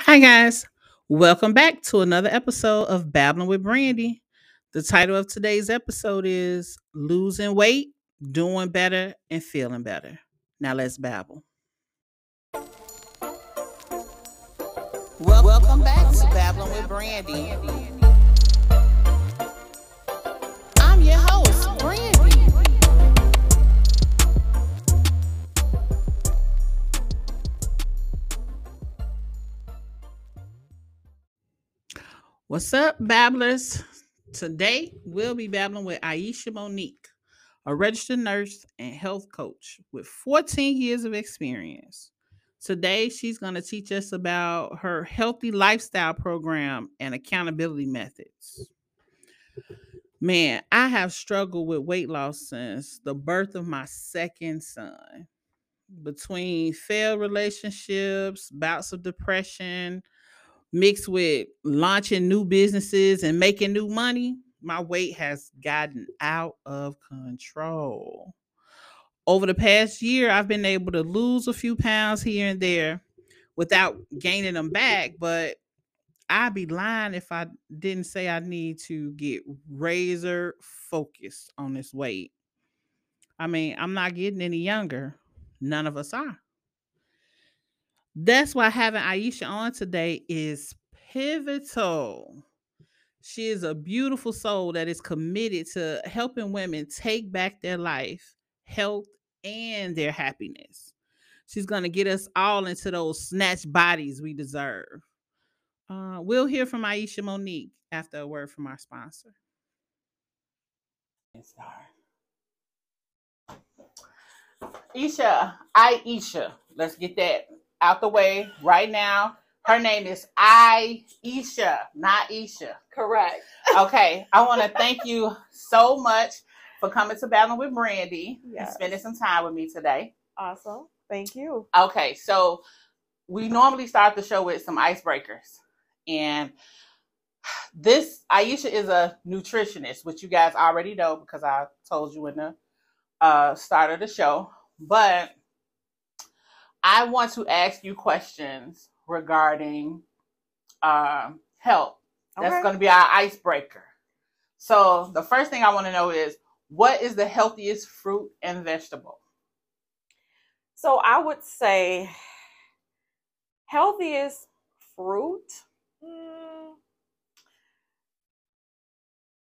Hi, guys. Welcome back to another episode of Babbling with Brandi. The title of today's episode is Losing Weight, Doing Better, and Feeling Better. Now let's babble. Welcome back to Babbling with Brandi. I'm your host, Brandi. What's up, babblers? Today we'll be babbling with Aisha Monique, a registered nurse and health coach with 14 years of experience. Today she's going to teach us about her healthy lifestyle program and accountability methods. Man, I have struggled with weight loss since the birth of my second son. Between failed relationships, bouts of depression, mixed with launching new businesses and making new money, my weight has gotten out of control. Over the past year, I've been able to lose a few pounds here and there without gaining them back, but I'd be lying if I didn't say I need to get razor focused on this weight. I mean, I'm not getting any younger. None of us are. That's why having Aisha on today is pivotal. She is a beautiful soul that is committed to helping women take back their life, health, and their happiness. She's going to get us all into those snatched bodies we deserve. Uh, we'll hear from Aisha Monique after a word from our sponsor. Isha, Aisha, let's get that out the way right now. Her name is Aisha, not Isha. Correct. Okay. I want to thank you so much for coming to Babbling with Brandi Yes. and spending some time with me today. Awesome. Thank you. Okay, so we normally start the show with some icebreakers. And this Aisha is a nutritionist, which you guys already know because I told you in the uh, start of the show. But I want to ask you questions regarding uh, health. That's Okay. going to be our icebreaker. So the first thing I want to know is what is the healthiest fruit and vegetable? So I would say healthiest fruit. mm,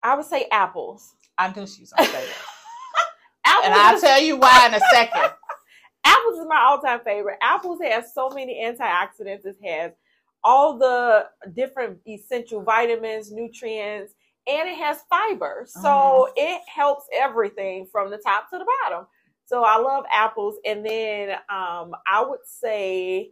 I would say apples. I knew she was going to say that. Apples, and I'll tell you why in a second. Apples is my all-time favorite. Apples has so many antioxidants. It has all the different essential vitamins, nutrients, and it has fiber. So it helps everything from the top to the bottom. So I love apples. And then um, I would say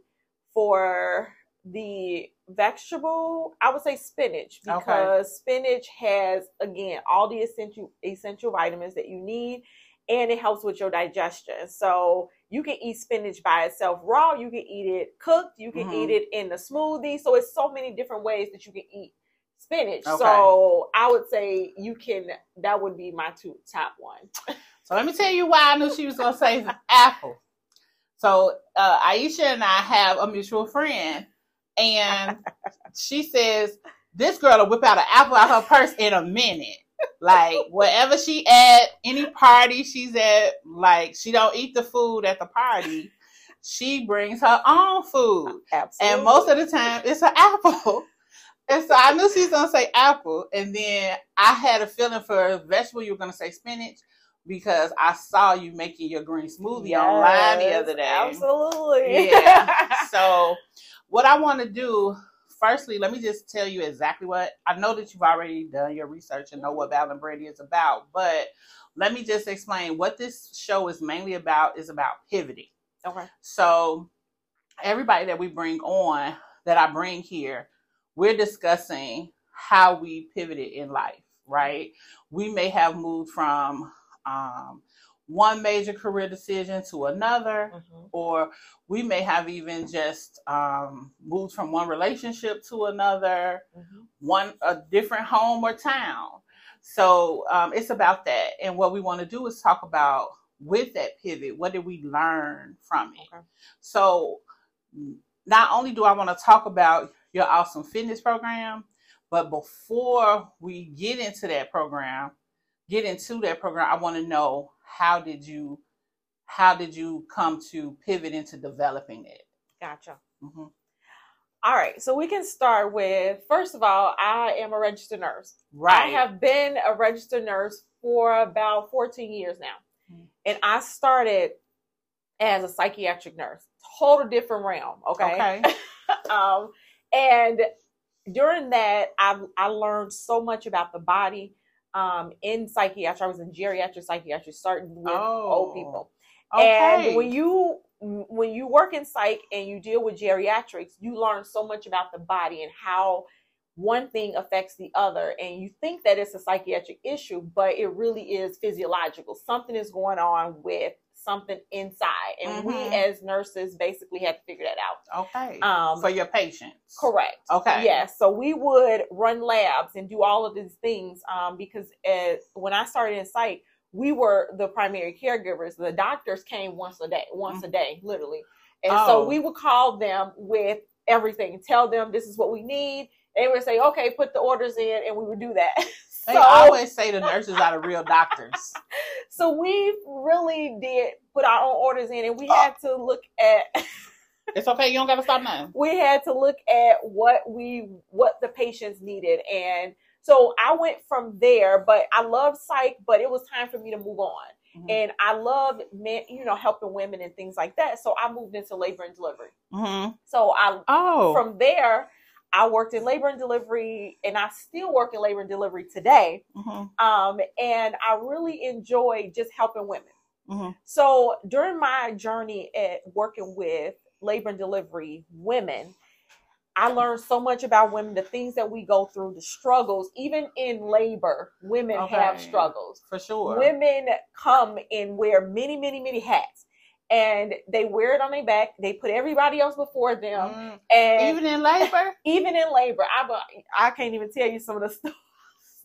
for the vegetable, I would say spinach Okay. because spinach has again all the essential essential vitamins that you need and it helps with your digestion. So you can eat spinach by itself raw, you can eat it cooked, you can Mhm. eat it in a smoothie. So it's so many different ways that you can eat spinach. Okay. So I would say you can that would be my two top one. So let me tell you why I knew she was going to say apple. So uh, Aisha and I have a mutual friend, and she says this girl will whip out an apple out of her purse in a minute. Like wherever she at, any party she's at, like she don't eat the food at the party. She brings her own food. Absolutely. And most of the time, it's an apple. And so I knew she was gonna say apple, and then I had a feeling for a vegetable you were gonna say spinach because I saw you making your green smoothie online the other day. Absolutely. Yeah. so what I want to do, firstly, let me just tell you exactly what I know that you've already done your research and know what Val and Brady is about, but let me just explain what this show is mainly about is about pivoting. okay. So everybody that we bring on, that I bring here, we're discussing how we pivoted in life, right? We may have moved from um, one major career decision to another, Mhm. or we may have even just um, moved from one relationship to another, Mhm. one a different home or town. So um, it's about that, and what we want to do is talk about with that pivot. What did we learn from it? Okay. So not only do I want to talk about your awesome fitness program, but before we get into that program, get into that program, I want to know how did you how did you come to pivot into developing it? Gotcha. Mm-hmm. All right, so we can start with first of all, I am a registered nurse. Right. I have been a registered nurse for about 14 years now. Mm-hmm. And I started as a psychiatric nurse, total different realm. Okay. okay. um, and during that, I I learned so much about the body. Um, in psychiatry, I was in geriatric psychiatry, starting with oh, old people. Okay. And when you when you work in psych and you deal with geriatrics, you learn so much about the body and how one thing affects the other. And you think that it's a psychiatric issue, but it really is physiological. Something is going on with something inside. And mm-hmm. we as nurses basically had to figure that out. Okay. Um, For your patients. Correct. Okay. Yes. So we would run labs and do all of these things um, because as, when I started in psych, we were the primary caregivers. The doctors came once a day, once mm-hmm. a day, literally. And oh. so we would call them with everything, tell them this is what we need. They would say, okay, put the orders in, and we would do that. They so, always say the nurses are the real doctors. so we really did put our own orders in, and we oh. had to look at. it's okay. You don't got to stop now. We had to look at what we what the patients needed, and so I went from there, but I love psych, but it was time for me to move on. Mm-hmm. And I love men, you know, helping women and things like that. So I moved into labor and delivery. Mm-hmm. So I, oh, from there, I worked in labor and delivery, and I still work in labor and delivery today. Mm-hmm. Um, and I really enjoy just helping women. Mm-hmm. So during my journey at working with labor and delivery women, I learned so much about women, the things that we go through, the struggles. Even in labor, women okay. have struggles. For sure. Women come and wear many, many, many hats. And they wear it on their back. They put everybody else before them. Mm. And even in labor? even in labor. I I can't even tell you some of the stuff,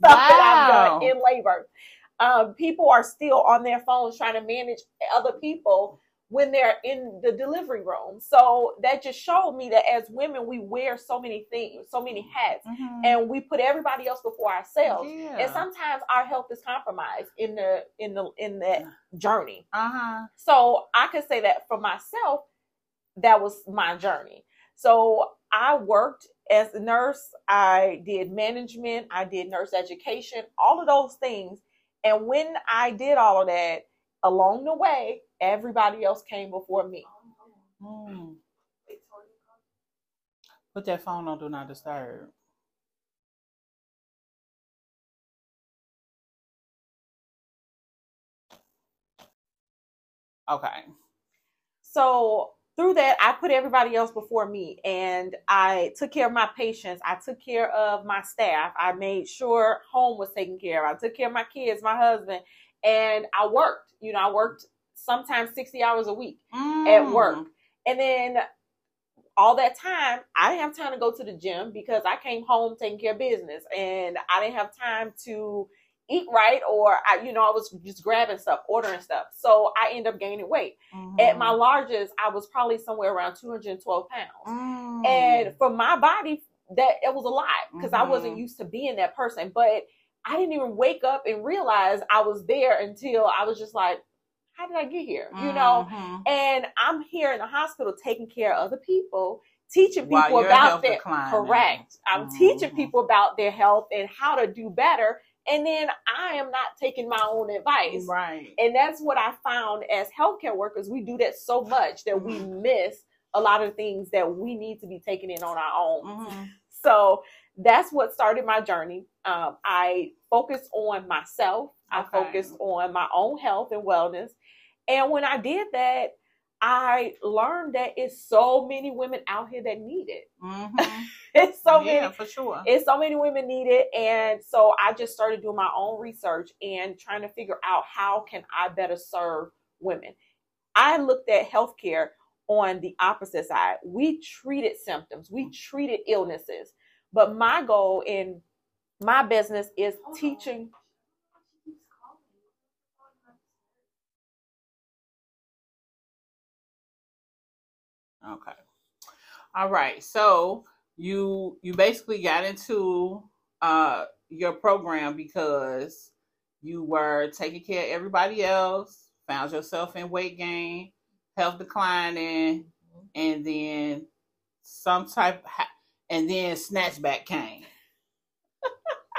wow. that I've done in labor. Um, people are still on their phones trying to manage other people when they're in the delivery room. So that just showed me that as women, we wear so many things, so many hats, mm-hmm. and we put everybody else before ourselves. Yeah. And sometimes our health is compromised in the in the in that journey. Uh-huh. So I could say that for myself, that was my journey. So I worked as a nurse. I did management. I did nurse education. All of those things. And when I did all of that, along the way, everybody else came before me. Mm. Put that phone on do not disturb. Okay. So through that, I put everybody else before me and I took care of my patients. I took care of my staff. I made sure home was taken care of. I took care of my kids, my husband, and I worked. You know, I worked sometimes 60 hours a week mm. at work. And then all that time, I didn't have time to go to the gym because I came home taking care of business and I didn't have time to eat right or I, you know, I was just grabbing stuff, ordering stuff. So I ended up gaining weight. Mm-hmm. At my largest, I was probably somewhere around 212 pounds. Mm. And for my body, that it was a lot because mm-hmm. I wasn't mm-hmm. used to being that person. But I didn't even wake up and realize I was there until I was just like, how did I get here? Mm-hmm. You know, mm-hmm. and I'm here in the hospital taking care of other people, teaching people about their correct. I'm mm-hmm. teaching people about their health and how to do better. And then I am not taking my own advice. Right. And that's what I found as healthcare workers. We do that so much that we mm-hmm. miss a lot of things that we need to be taking in on our own. Mm-hmm. So that's what started my journey. Um, I focused on myself. Okay. I focused on my own health and wellness. And when I did that, I learned that it's so many women out here that need it. Mm-hmm. it's so yeah, many for sure. It's so many women need it, and so I just started doing my own research and trying to figure out how can I better serve women. I looked at healthcare on the opposite side. We treated symptoms, we treated illnesses, but my goal in my business is teaching Okay. All right. So you you basically got into uh your program because you were taking care of everybody else, found yourself in weight gain, health declining, Mm-hmm. and then some type and then snatchback came.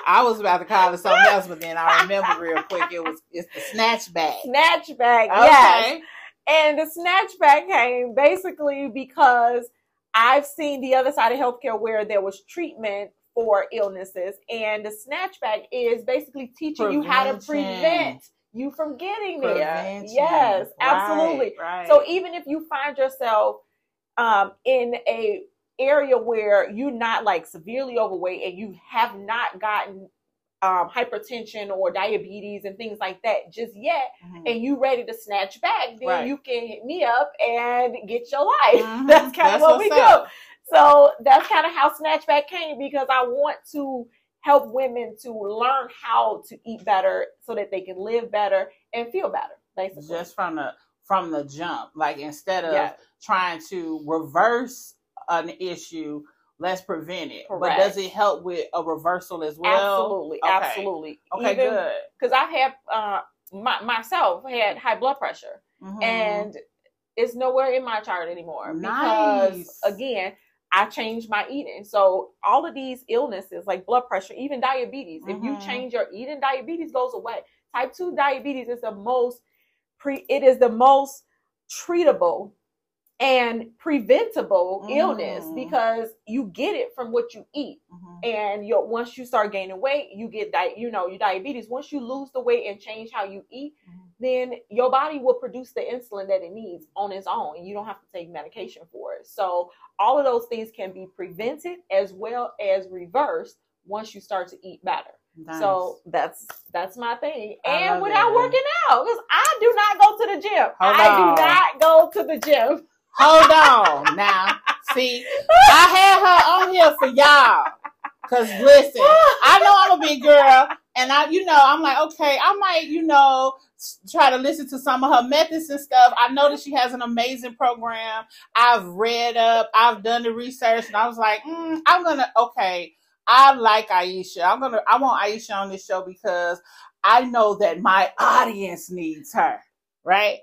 I was about to call it something else, but then I remember real quick it was it's the snatchback. Snatchback, yes. And the snatchback came basically because I've seen the other side of healthcare where there was treatment for illnesses, and the snatchback is basically teaching you how to prevent you from getting there. Prevention. Yes, absolutely. Right, right. So even if you find yourself um, in a area where you're not like severely overweight and you have not gotten um, hypertension or diabetes and things like that just yet, Mhm. and you ready to snatch back, then Right. you can hit me up and get your life. Mhm. That's kind of what we what's do. So that's kind of how Snatchback came because I want to help women to learn how to eat better so that they can live better and feel better, basically. just from the from the jump like instead of Yeah. trying to reverse an issue let's prevent it but does it help with a reversal as well absolutely, okay. absolutely. okay Even- good Because I've had uh, my, myself had high blood pressure, Mhm. and it's nowhere in my chart anymore because Nice. again. I changed my eating. So all of these illnesses like blood pressure, even diabetes, if you Mhm. change your eating, diabetes goes away. Type 2 diabetes is the most pre it is the most treatable and preventable illness Mm. because you get it from what you eat Mhm. and your once you start gaining weight you get di- you know your diabetes once you lose the weight and change how you eat Mhm. then your body will produce the insulin that it needs on its own and you don't have to take medication for it so all of those things can be prevented as well as reversed once you start to eat better Nice. so that's that's my thing and without it. working out because i do not go to the gym Hold i on. do not go to the gym hold on now see i had her on here for y'all because listen I know I'm a big girl, and I, you know, I'm like, okay, I might, you know, try to listen to some of her methods and stuff. I know that she has an amazing program. I've read up, I've done the research, and I was like, mm, I'm gonna, okay, I like Aisha. I'm gonna, I want Aisha on this show because I know that my audience needs her, right?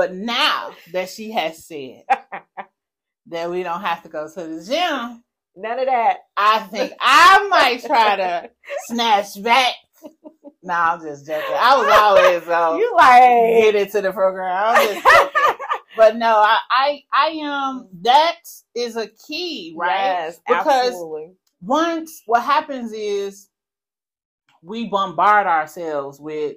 But now that she has said that we don't have to go to the gym, none of that I think I might try to snatch back. No, I'm just joking. I was always uh, you like get into the program. I'm just. But no, I, I, I um, that is a key, right? Yes, Because- absolutely. Once what happens is we bombard ourselves with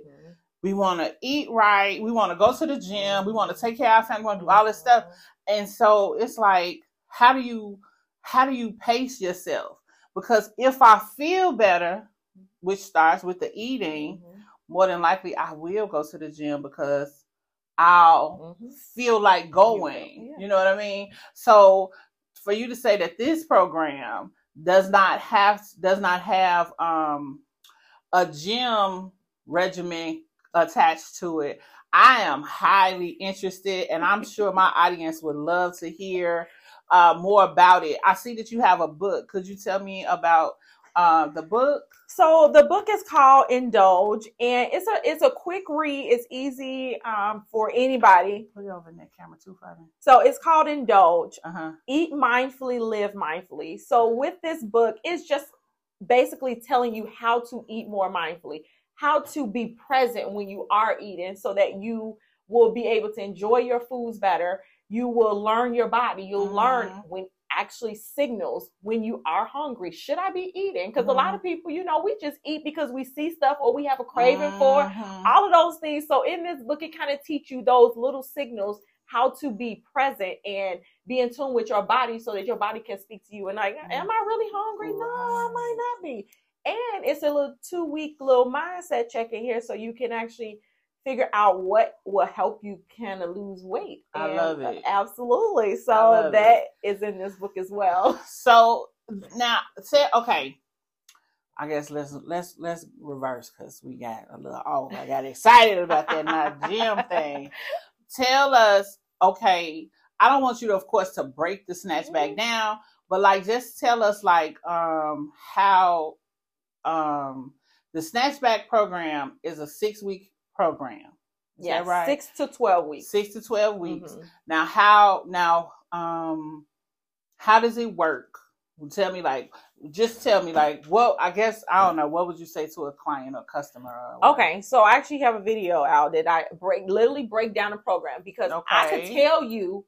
we want to eat right, we want to go to the gym, we want to take care of our family, we want to do all this stuff, and so it's like, how do you, how do you pace yourself? Because if I feel better, which starts with the eating, Mhm. more than likely I will go to the gym because I'll Mhm. feel like going. yeah. You know what I mean? So for you to say that this program does not have does not have um a gym regimen attached to it, I am highly interested and I'm sure my audience would love to hear uh, more about it. I see that you have a book. Could you tell me about uh, the book? So the book is called Indulge, and it's a it's a quick read. It's easy um, for anybody. Put it over in that camera too, for. So it's called Indulge. Uh huh. Eat mindfully, live mindfully. So with this book, it's just basically telling you how to eat more mindfully, how to be present when you are eating, so that you will be able to enjoy your foods better. You will learn your body. You'll learn Mhm. when actually signals when you are hungry. Should I be eating? Because a lot of people, you know, we just eat because we see stuff or we have a craving for Mhm. all of those things. So in this book, it kind of teach you those little signals how to be present and be in tune with your body so that your body can speak to you and like, am I really hungry? No, I might not be. And it's a little two week little mindset check in here so you can actually figure out what will help you kind of lose weight. I And, love uh, it. absolutely. So love that is in this book as well. So now, say okay. I guess let's let's let's reverse because we got a little oh I got excited about that my gym thing. Tell us, okay. I don't want you to, of course, to break the snatchback Mhm. down, but like just tell us like um how um the snatchback program is a six week program. Is Yeah, right? six to twelve weeks. Six to twelve weeks. Mhm. Now how now um how does it work? Tell me like just tell me like what I guess I don't know, what would you say to a client or customer or? Okay, so I actually have a video out that I break literally break down the program because I can tell you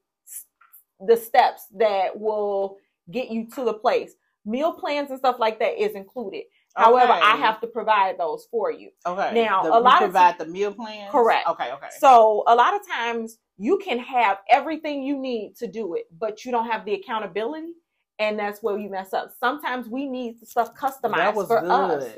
the steps that will get you to the place. Meal plans and stuff like that is included. However, I have to provide those for you. Okay. Now, The- a you lot of provide the meal plans. Correct. Okay. Okay. So a lot of times you can have everything you need to do it, but you don't have the accountability, and that's where you mess up. Sometimes we need stuff customized that was for good. us.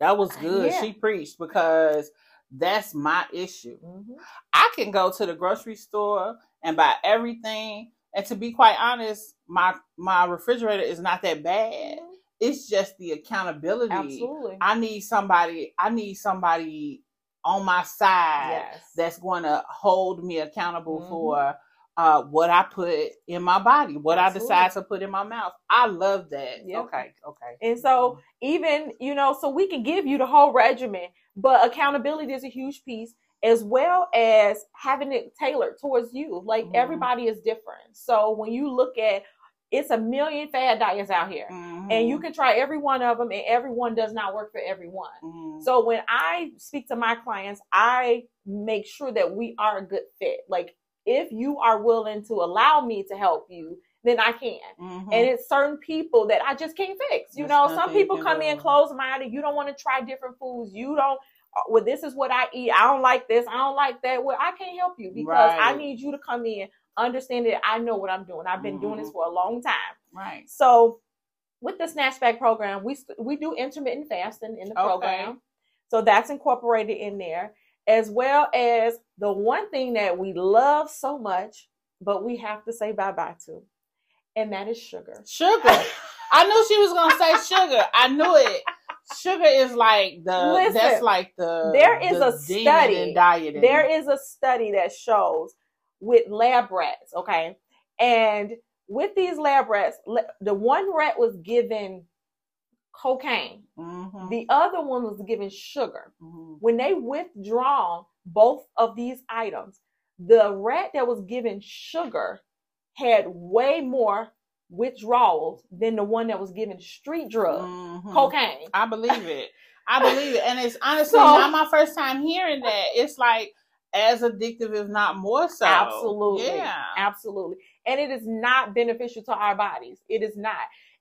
That was good. Yeah. She preached because that's my issue. Mhm. I can go to the grocery store and buy everything, and to be quite honest, my my refrigerator is not that bad. It's just the accountability. Absolutely. I need somebody. I need somebody on my side yes. that's going to hold me accountable Mhm. for uh, what I put in my body, what Absolutely. I decide to put in my mouth. I love that. Yep. Okay, okay. And so even, you know, so we can give you the whole regimen, but accountability is a huge piece as well as having it tailored towards you. Like Mhm. everybody is different. So when you look at it's a million fad diets out here. And you can try every one of them and everyone does not work for everyone. mhm. So when I speak to my clients, I make sure that we are a good fit. Like if you are willing to allow me to help you, then I can. Mhm. And it's certain people that I just can't fix. You There's know, some people come in closed minded. You don't want to try different foods. You don't. uh, Well, this is what I eat. I don't like this. I don't like that. Well, I can't help you because I need you to come in, understand that I know what I'm doing. I've been doing this Mhm. for a long time. right. So, with the snatchback program, we we do intermittent fasting in the Okay. program, so that's incorporated in there, as well as the one thing that we love so much, but we have to say bye bye to, and that is sugar. Sugar. I knew she was gonna say sugar. I knew it. Sugar is like the Listen, that's like the there is the a study. in dieting. There is a study that shows with lab rats, okay, and with these lab rats, the one rat was given cocaine, Mhm, the other one was given sugar. mhm. when they withdrawn both of these items, the rat that was given sugar had way more withdrawals than the one that was given street drug, Mhm. cocaine. I believe it. I believe it. And it's honestly So- not my first time hearing that. It's like as addictive, if not more so. Absolutely. Yeah. Absolutely. And it is not beneficial to our bodies. It is not.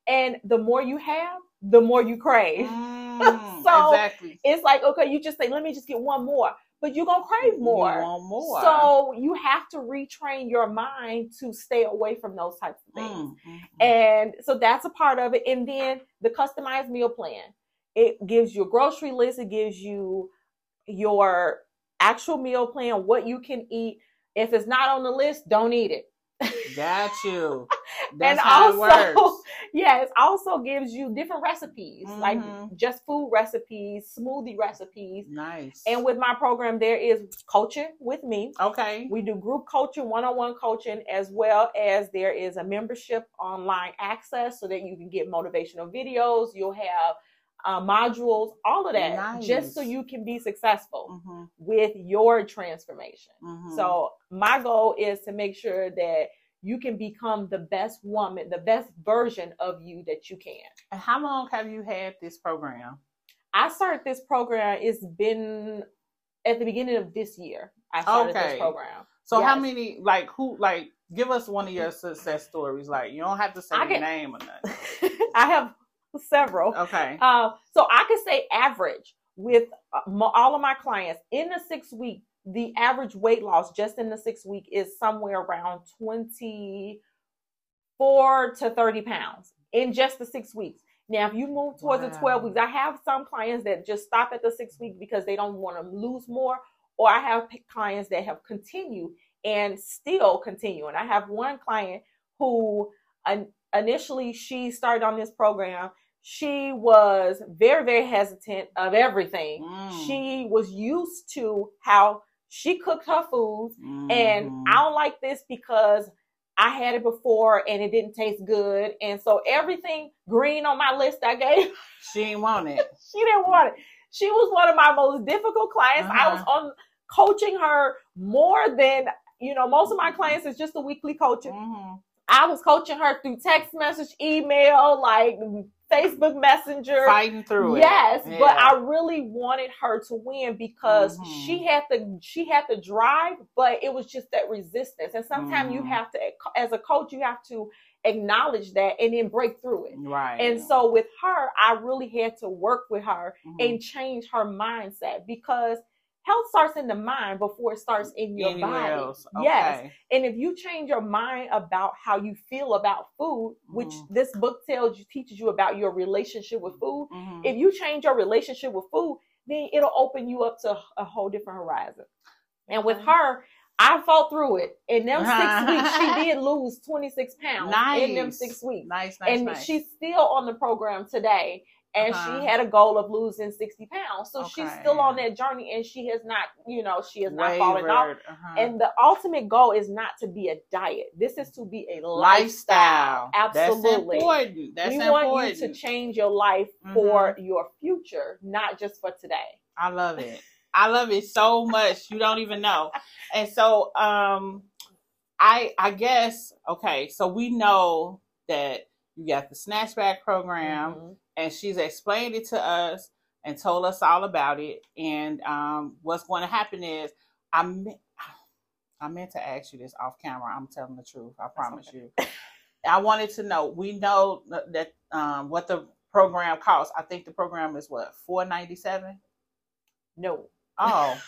And the more you have, the more you crave. Mm, So, exactly. It's like, okay, you just say, let me just get one more, but you're going to crave more. More. So you have to retrain your mind to stay away from those types of things. Mm, mm, mm. And so that's a part of it. And then the customized meal plan. It gives you a grocery list, it gives you your actual meal plan, what you can eat. If it's not on the list, don't eat it. Got you. and That's how also, it works. yeah, it also gives you different recipes, like Mhm. just food recipes, smoothie recipes. Nice. And with my program, there is coaching with me. okay. We do group coaching, one on one coaching, as well as there is a membership online access so that you can get motivational videos. You'll have uh, modules, all of that, just so you can be successful Mhm, with your transformation. mhm. So, my goal is to make sure that you can become the best woman, the best version of you that you can. And how long have you had this program? I started this program, it's been at the beginning of this year. I started Okay. this program. So how many like who like give us one of your success stories. Like you don't have to say I your can- name or nothing. I have several. Okay. Uh, so I could say average with uh, all of my clients in the six week, the average weight loss just in the six week is somewhere around 24 to 30 pounds in just the six weeks. Now, if you move towards the 12 weeks, I have some clients that just stop at the six week because they don't want to lose more, or I have clients that have continued and still continue. And I have one client who uh, initially she started on this program she was very very hesitant of everything Mm. she was used to how she cooked her foods and Mhm. i don't like this because I had it before and it didn't taste good. And so everything green on my list I gave, She didn't want it. she didn't want it. She was one of my most difficult clients. I was Uh-huh. on coaching her more than, you know, most of my clients is just a weekly coaching. Mhm. I was coaching her through text message, email, like Facebook Messenger. Fighting through it. Yes, but I really wanted her to win because Mhm. she had the she had the drive, but it was just that resistance. And sometimes you Mhm. have to, as a coach, you have to acknowledge that and then break through it. Right. And so with her, I really had to work with her Mhm. and change her mindset because health starts in the mind before it starts in your Anywhere body. else. Yes. And if you change your mind about how you feel about food, which Mhm. this book tells you, teaches you about your relationship with food, Mhm. if you change your relationship with food, then it'll open you up to a whole different horizon. And with her, I fought through it. In them six weeks, she did lose 26 pounds in them six weeks. Nice, nice, and nice. she's still on the program today. And Uh-huh. she had a goal of losing 60 pounds. So she's still on that journey and she has not, you know, she has not fallen off. Uh-huh. And the ultimate goal is not to be a diet. This is to be a lifestyle. lifestyle. Absolutely. That's important. That's we important. want you to change your life for your future, not just for today. I love it. I love it so much. You don't even know. And so um I I guess okay, so we know that you got the snatchback program Mhm. and she's explained it to us and told us all about it. And um what's going to happen is I me- I meant to ask you this off camera. I'm telling the truth. I promise you. I wanted to know. We know that um, what the program costs. I think the program is what four ninety seven. No. Oh,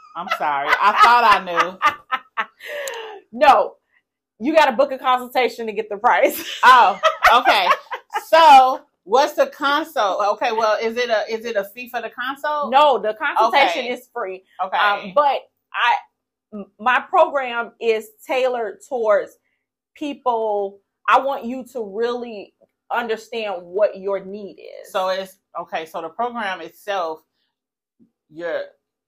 I'm sorry. I thought I knew. no. You got to book a consultation to get the price. Oh, okay. So, what's the consult? Okay, well, is it a is it a fee for the consult? no, the consultation Okay. is free. Okay. Um, but I my program is tailored towards people. I want you to really understand what your need is. so it's okay. So the program itself, you're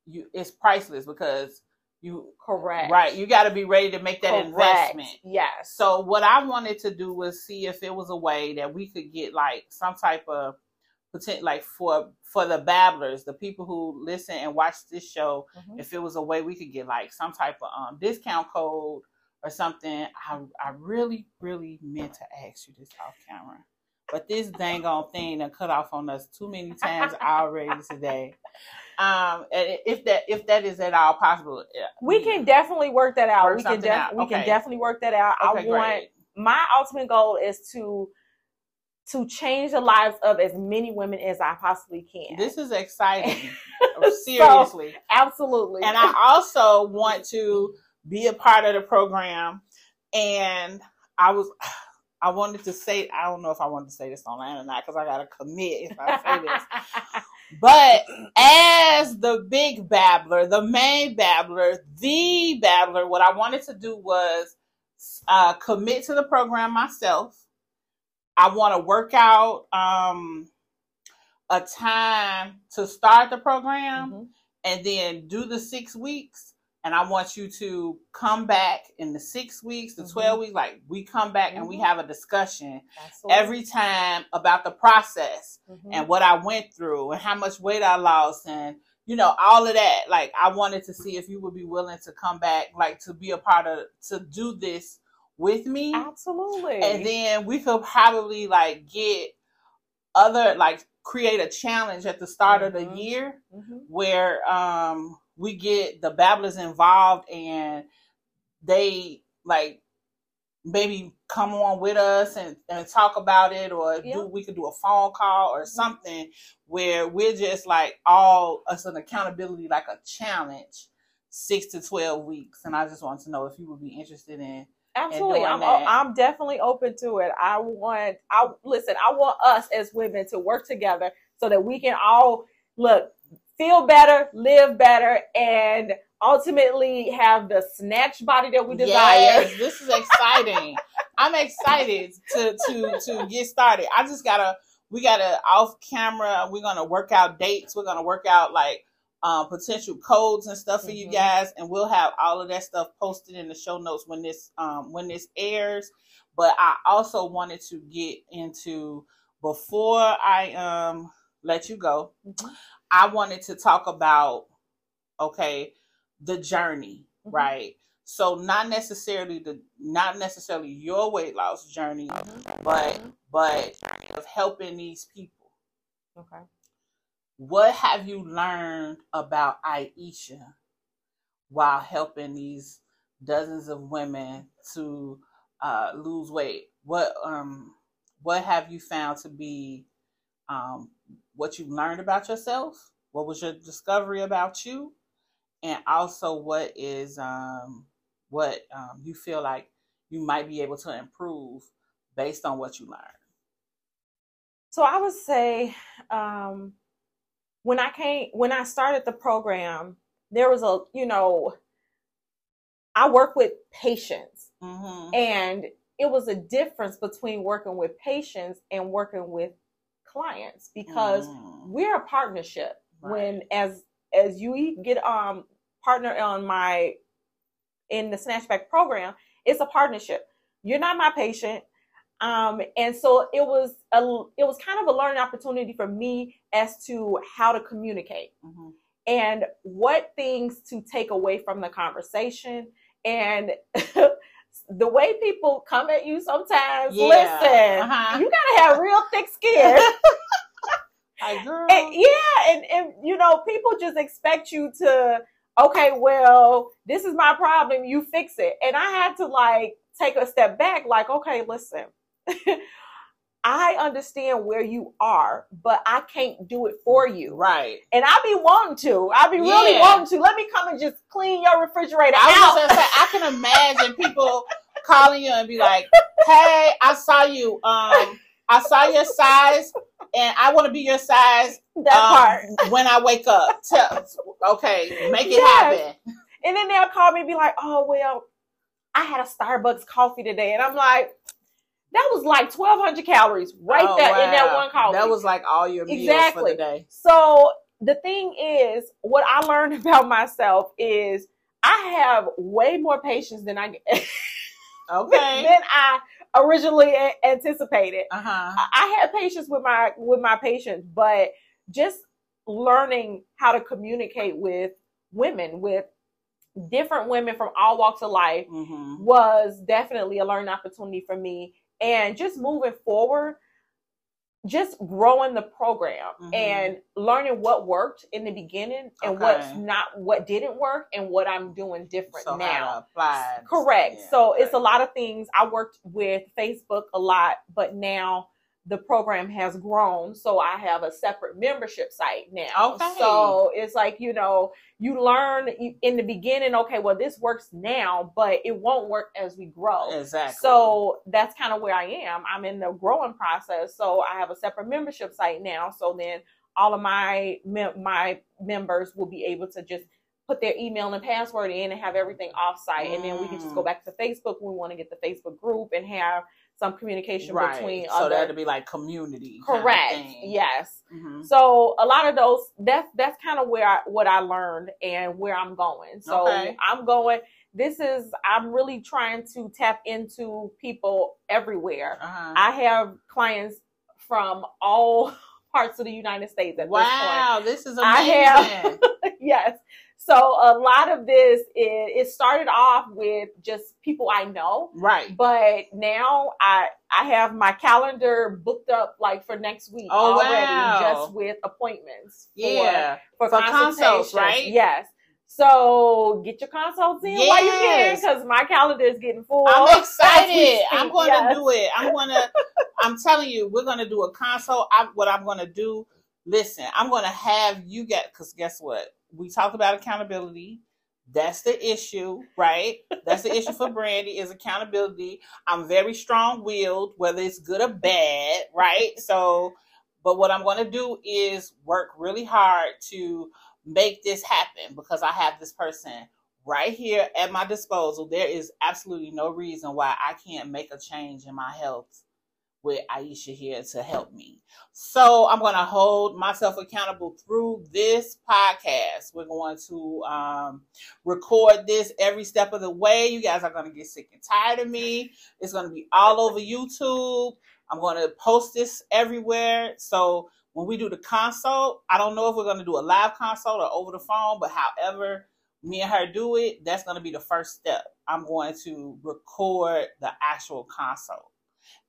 you it's priceless because you correct, right. You got to be ready to make that Correct. investment. Yes. So what I wanted to do was see if it was a way that we could get like some type of potential, like for for the babblers, the people who listen and watch this show, Mhm. if it was a way we could get like some type of um discount code or something. I I really really meant to ask you this off camera, but this dang on thing done cut off on us too many times already today. Um, and if that if that is at all possible, yeah, we can definitely work that out. Work we can something out. we can definitely work that out. Okay, I want great. my ultimate goal is to to change the lives of as many women as I possibly can. This is exciting. So, Seriously. absolutely. and I also want to be a part of the program. And I was, I wanted to say, I don't know if I wanted to say this online or not because I got to commit if I say this. But as the big babbler, the main babbler, the babbler, what I wanted to do was uh, commit to the program myself. I want to work out um, a time to start the program Mhm. and then do the six weeks. And I want you to come back in the six weeks, the Mhm. 12 weeks, like we come back and we Mhm. have a discussion Absolutely. every time about the process Mhm. and what I went through and how much weight I lost and you know all of that like I wanted to see if you would be willing to come back like to be a part of to do this with me absolutely. and then we could probably like get other like create a challenge at the start of the Mhm. year Mhm. where um we get the babblers involved and they like maybe come on with us and, and talk about it or Yeah. do we could do a phone call or mm-hmm. something where we're just like all us an accountability like a challenge six to 12 weeks and i just want to know if you would be interested in Absolutely. doing I'm that. I'm definitely open to it. I want I listen, I want us as women to work together so that we can all look, feel better, live better, and ultimately have the snatch body that we desire. Yes, this is exciting. I'm excited to to to get started. I just gotta we gotta off camera. We're gonna work out dates. We're gonna work out like um, potential codes and stuff for mm-hmm. you guys, and we'll have all of that stuff posted in the show notes when this um, when this airs. But I also wanted to get into before I um let you go. Mm-hmm. I wanted to talk about okay the journey, mm-hmm. right? So not necessarily the not necessarily your weight loss journey, mm-hmm. but but of helping these people. Okay what have you learned about Aisha while helping these dozens of women to uh, lose weight? What um what have you found to be um, what you learned about yourself? What was your discovery about you? And also, what is um, what um, you feel like you might be able to improve based on what you learned? So I would say um, when I came when I started the program, there was a you know, I work with patients, mm-hmm. and it was a difference between working with patients and working with clients because mm. we're a partnership. Right. When as as you get um partner on my in the snatchback program, it's a partnership. You're not my patient. Um, and so it was a it was kind of a learning opportunity for me as to how to communicate mm-hmm. and what things to take away from the conversation and the way people come at you sometimes. Yeah. Listen, uh-huh. you gotta have real thick skin. I. And, yeah, and, and you know, people just expect you to okay, well, this is my problem, you fix it. And I had to like take a step back, like, okay, listen, I understand where you are, but I can't do it for you. Right. And I be wanting to. I be really yeah. wanting to. Let me come and just clean your refrigerator I out. Say, I can imagine people calling you and be like, "Hey, I saw you. Um, I saw your size, and I want to be your size. That um, part when I wake up. Tell, okay, make it yes. happen." And then they'll call me and be like, "Oh well, I had a Starbucks coffee today," and I'm like that was like 1200 calories right oh, there wow. in that one coffee. That was like all your meals exactly. for the day. So the thing is, what I learned about myself is I have way more patience than I okay than I originally anticipated. Uh-huh. I had patience with my with my patients, but just learning how to communicate with women with different women from all walks of life mm-hmm. was definitely a learning opportunity for me and just moving forward just growing the program mm-hmm. and learning what worked in the beginning and okay. what's not what didn't work and what I'm doing different so now. Correct. Yeah, so it's a lot of things. I worked with Facebook a lot, but now the program has grown so i have a separate membership site now okay. so it's like you know you learn in the beginning okay well this works now but it won't work as we grow exactly so that's kind of where i am i'm in the growing process so i have a separate membership site now so then all of my my members will be able to just put their email and password in and have everything offsite mm. and then we can just go mm. back to facebook we want to get the facebook group and have some communication right. between so other. that'd be like community. Correct. Kind of yes. Mm-hmm. So a lot of those that's that's kind of where I what I learned and where I'm going. So okay. I'm going. This is I'm really trying to tap into people everywhere. Uh-huh. I have clients from all parts of the United States at wow, this point. this is amazing. I have, yes. So a lot of this is it started off with just people I know. Right. But now I I have my calendar booked up like for next week oh, already wow. just with appointments. Yeah. For, for, for consults, right? Yes. So get your consults in yes. while you can, because my calendar is getting full. I'm excited. I'm going yes. to do it. I'm going to. I'm telling you, we're going to do a consult. I, what I'm going to do. Listen, I'm going to have you get because guess what? we talked about accountability. That's the issue, right? That's the issue for Brandi is accountability. I'm very strong willed, whether it's good or bad, right? So, but what I'm going to do is work really hard to make this happen because I have this person right here at my disposal. There is absolutely no reason why I can't make a change in my health with Aisha here to help me. So I'm going to hold myself accountable through this podcast. We're going to um, record this every step of the way. You guys are going to get sick and tired of me. It's going to be all over YouTube. I'm going to post this everywhere. So when we do the consult, I don't know if we're going to do a live consult or over the phone, but however me and her do it, that's going to be the first step. I'm going to record the actual consult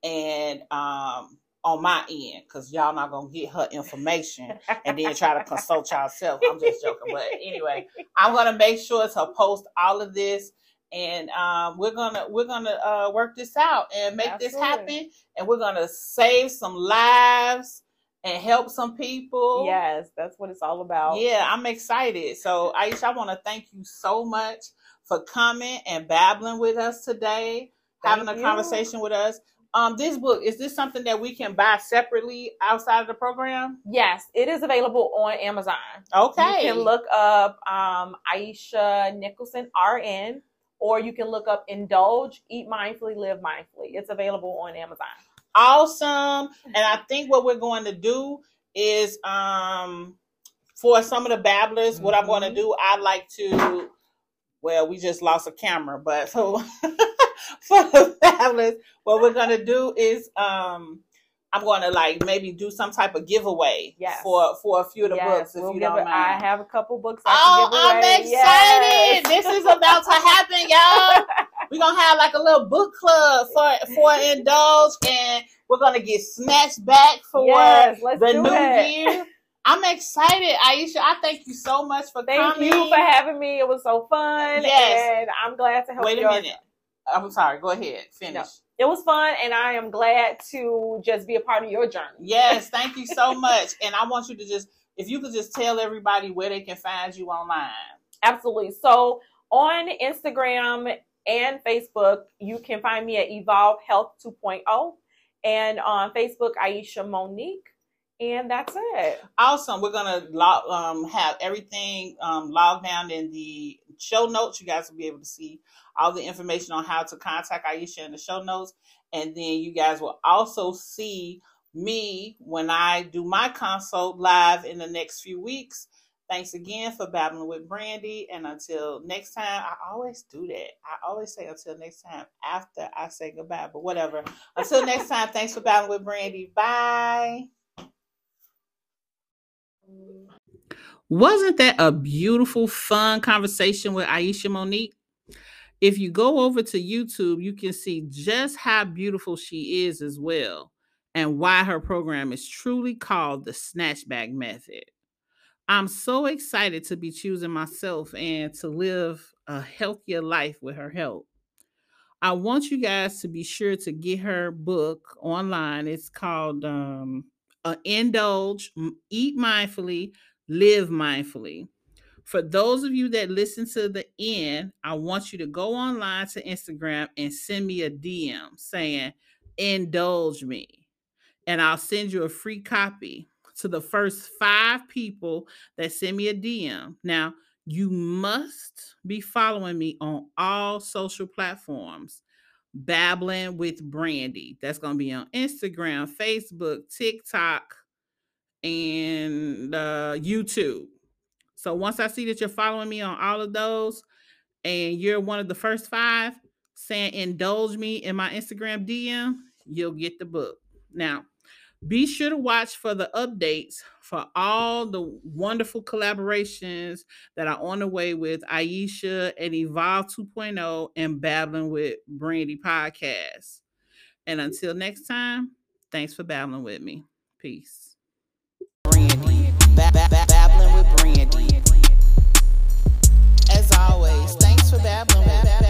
and um, on my end because y'all not gonna get her information and then try to consult yourself. I'm just joking, but anyway, I'm gonna make sure to post all of this, and um, we're gonna we're gonna uh, work this out and make Absolutely. this happen, and we're gonna save some lives and help some people. Yes, that's what it's all about. Yeah, I'm excited. So Aisha, I want to thank you so much for coming and babbling with us today, thank having a you. conversation with us um this book is this something that we can buy separately outside of the program? Yes it is available on amazon. Okay you can look up um aisha nicholson rn or you can look up indulge eat mindfully live mindfully. It's available on amazon. Awesome. And i think what we're going to do is um for some of the babblers mm-hmm. what i'm going to mm-hmm. do i'd like to well we just lost a camera but so for the families, what we're gonna do is um I'm going to like maybe do some type of giveaway yes. for for a few of the yes. books if we'll you don't mind. I have a couple books. I oh, I'm excited! Yes. This is about to happen, y'all. we're gonna have like a little book club for for indulge, and we're gonna get snatched back for the new it. year. I'm excited, Aisha. I thank you so much for thank coming. Thank you for having me. It was so fun. Yes. And I'm glad to help Wait a minute. I'm sorry. Go ahead. Finish. No, it was fun, and I am glad to just be a part of your journey. Yes, thank you so much. and I want you to just, if you could just tell everybody where they can find you online. Absolutely. So on Instagram and Facebook, you can find me at Evolve Health 2.0, and on Facebook, Aisha Monique. And that's it. Awesome. We're gonna log, um, have everything um, logged down in the show notes. You guys will be able to see all the information on how to contact Aisha in the show notes. And then you guys will also see me when I do my consult live in the next few weeks. Thanks again for babbling with Brandi. And until next time, I always do that. I always say until next time after I say goodbye, but whatever. Until next time, thanks for babbling with Brandi. Bye. Wasn't that a beautiful, fun conversation with Aisha Monique? if you go over to YouTube, you can see just how beautiful she is as well, and why her program is truly called the Snatchback Method. I'm so excited to be choosing myself and to live a healthier life with her help. I want you guys to be sure to get her book online. It's called um, uh, Indulge, Eat Mindfully, Live Mindfully. For those of you that listen to the end, I want you to go online to Instagram and send me a DM saying, indulge me. And I'll send you a free copy to the first five people that send me a DM. Now, you must be following me on all social platforms. Babbling with Brandi. That's going to be on Instagram, Facebook, TikTok, and uh, YouTube. So once I see that you're following me on all of those and you're one of the first five saying indulge me in my Instagram DM, you'll get the book. Now, be sure to watch for the updates for all the wonderful collaborations that are on the way with Aisha and Evolve 2.0 and Babbling with Brandi podcast. And until next time, thanks for babbling with me. Peace. Brandi. babbling with Brandi. As always, thanks for babbling with Brandi.